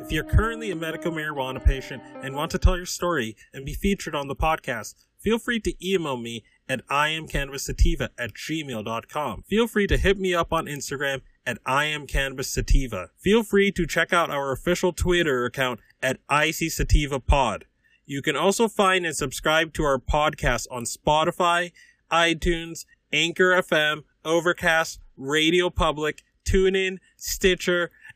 If you're currently a medical marijuana patient and want to tell your story and be featured on the podcast, feel free to email me at iamcannabissativa at gmail.com. Feel free to hit me up on Instagram at iamcannabissativa. Feel free to check out our official Twitter account at icsativapod. You can also find and subscribe to our podcast on Spotify, iTunes, Anchor FM, Overcast, Radio Public, TuneIn, Stitcher,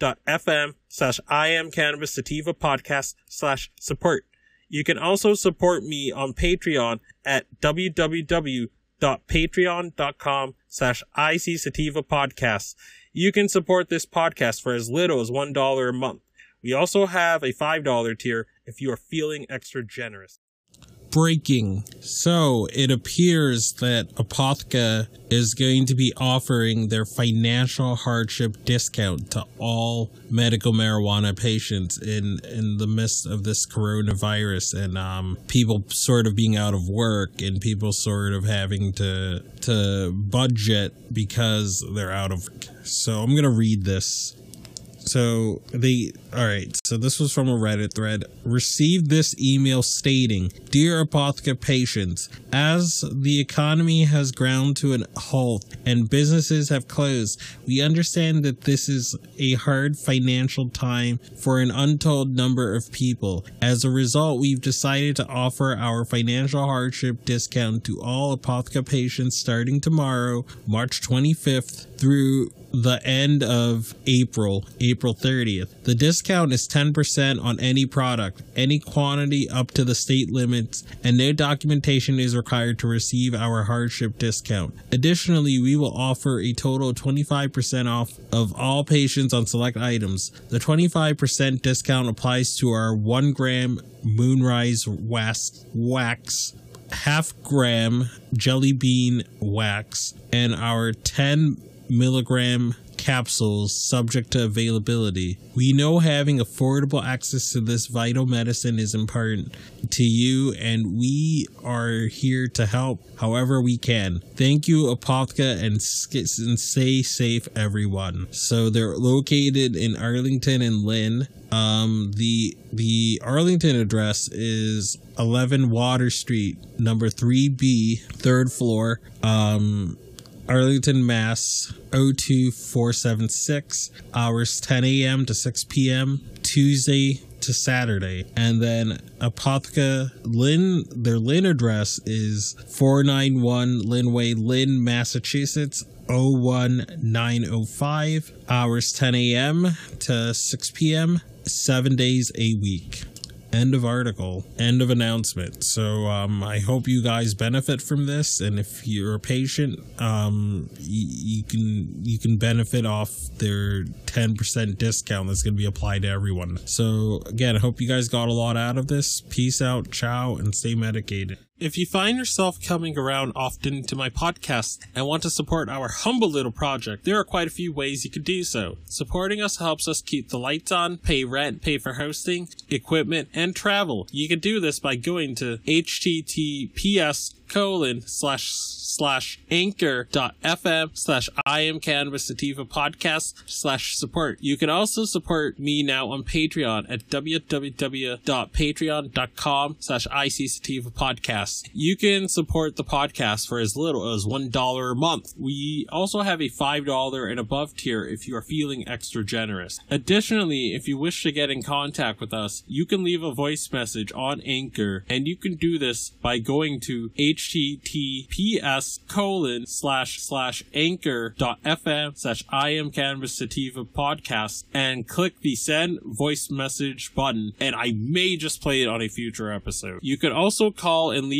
www.anchor.fm slash I am cannabis sativa podcast slash support. You can also support me on Patreon at www.patreon.com slash IC Sativa Podcasts. You can support this podcast for as little as $1 a month. We also have a $5 tier if you are feeling extra generous breaking. So it appears that Apotheca is going to be offering their financial hardship discount to all medical marijuana patients in in the midst of this coronavirus and um, people sort of being out of work and people sort of having to to budget because they're out of. So I'm gonna read this. So they all right. So this was from a Reddit thread. Received this email stating, "Dear Apotheca patients, as the economy has ground to a halt and businesses have closed, we understand that this is a hard financial time for an untold number of people. As a result, we've decided to offer our financial hardship discount to all Apotheca patients starting tomorrow, March 25th through the end of April, April 30th. The discount is 10% on any product, any quantity up to the state limits, and no documentation is required to receive our hardship discount. Additionally, we will offer a total of 25% off of all patients on select items. The 25% discount applies to our 1 gram Moonrise wax, wax half gram jelly bean wax and our 10 milligram capsules subject to availability. We know having affordable access to this vital medicine is important to you, and we are here to help however we can. Thank you, Apotheca, and, and stay safe, everyone. So they're located in Arlington and Lynn. Um, the the Arlington address is 11 Water Street, number 3B, third floor. Um, Arlington, Mass. 02476. Hours 10 a.m. to 6 p.m. Tuesday to Saturday. And then Apotheca Lynn, their Lynn address is 491 Lynnway, Lynn, Massachusetts. 01905 hours 10 a.m. to 6 p.m. seven days a week end of article end of announcement. So um, i hope you guys benefit from this and if you're a patient um, y- you can you can benefit off their 10% discount that's going to be applied to everyone. So again i hope you guys got a lot out of this. Peace out ciao and stay medicated if you find yourself coming around often to my podcast and want to support our humble little project, there are quite a few ways you could do so. Supporting us helps us keep the lights on, pay rent, pay for hosting, equipment, and travel. You can do this by going to https colon slash slash anchor.fm slash I am cannabis sativa podcast slash support. You can also support me now on Patreon at www.patreon.com slash IC sativa podcast. Podcast, you can support the podcast for as little as $1 a month. We also have a $5 and above tier if you are feeling extra generous. Additionally, if you wish to get in contact with us, you can leave a voice message on Anchor, and you can do this by going to https colon slash slash anchor dot fm slash I am Cannabis Sativa podcast and click the send voice message button, and I may just play it on a future episode. You can also call and leave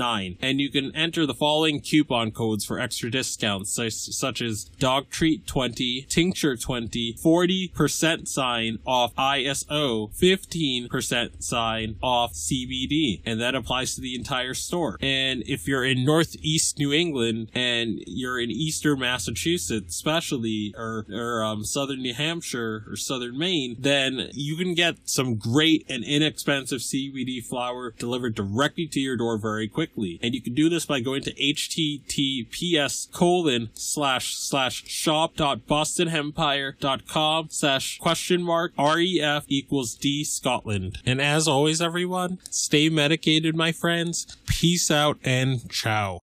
and you can enter the following coupon codes for extra discounts such, as dog treat 20 tincture 20 40% sign off iso 15% sign off cbd and that applies to the entire store. And if you're in northeast new england and you're in eastern massachusetts especially or, or um, southern new hampshire or southern maine then you can get some great and inexpensive cbd flower delivered directly to your door very quickly. And you can do this by going to https colon slash slash shop dot bostonhempire.com slash question mark ref equals d scotland. And as always everyone stay medicated my friends. Peace out and ciao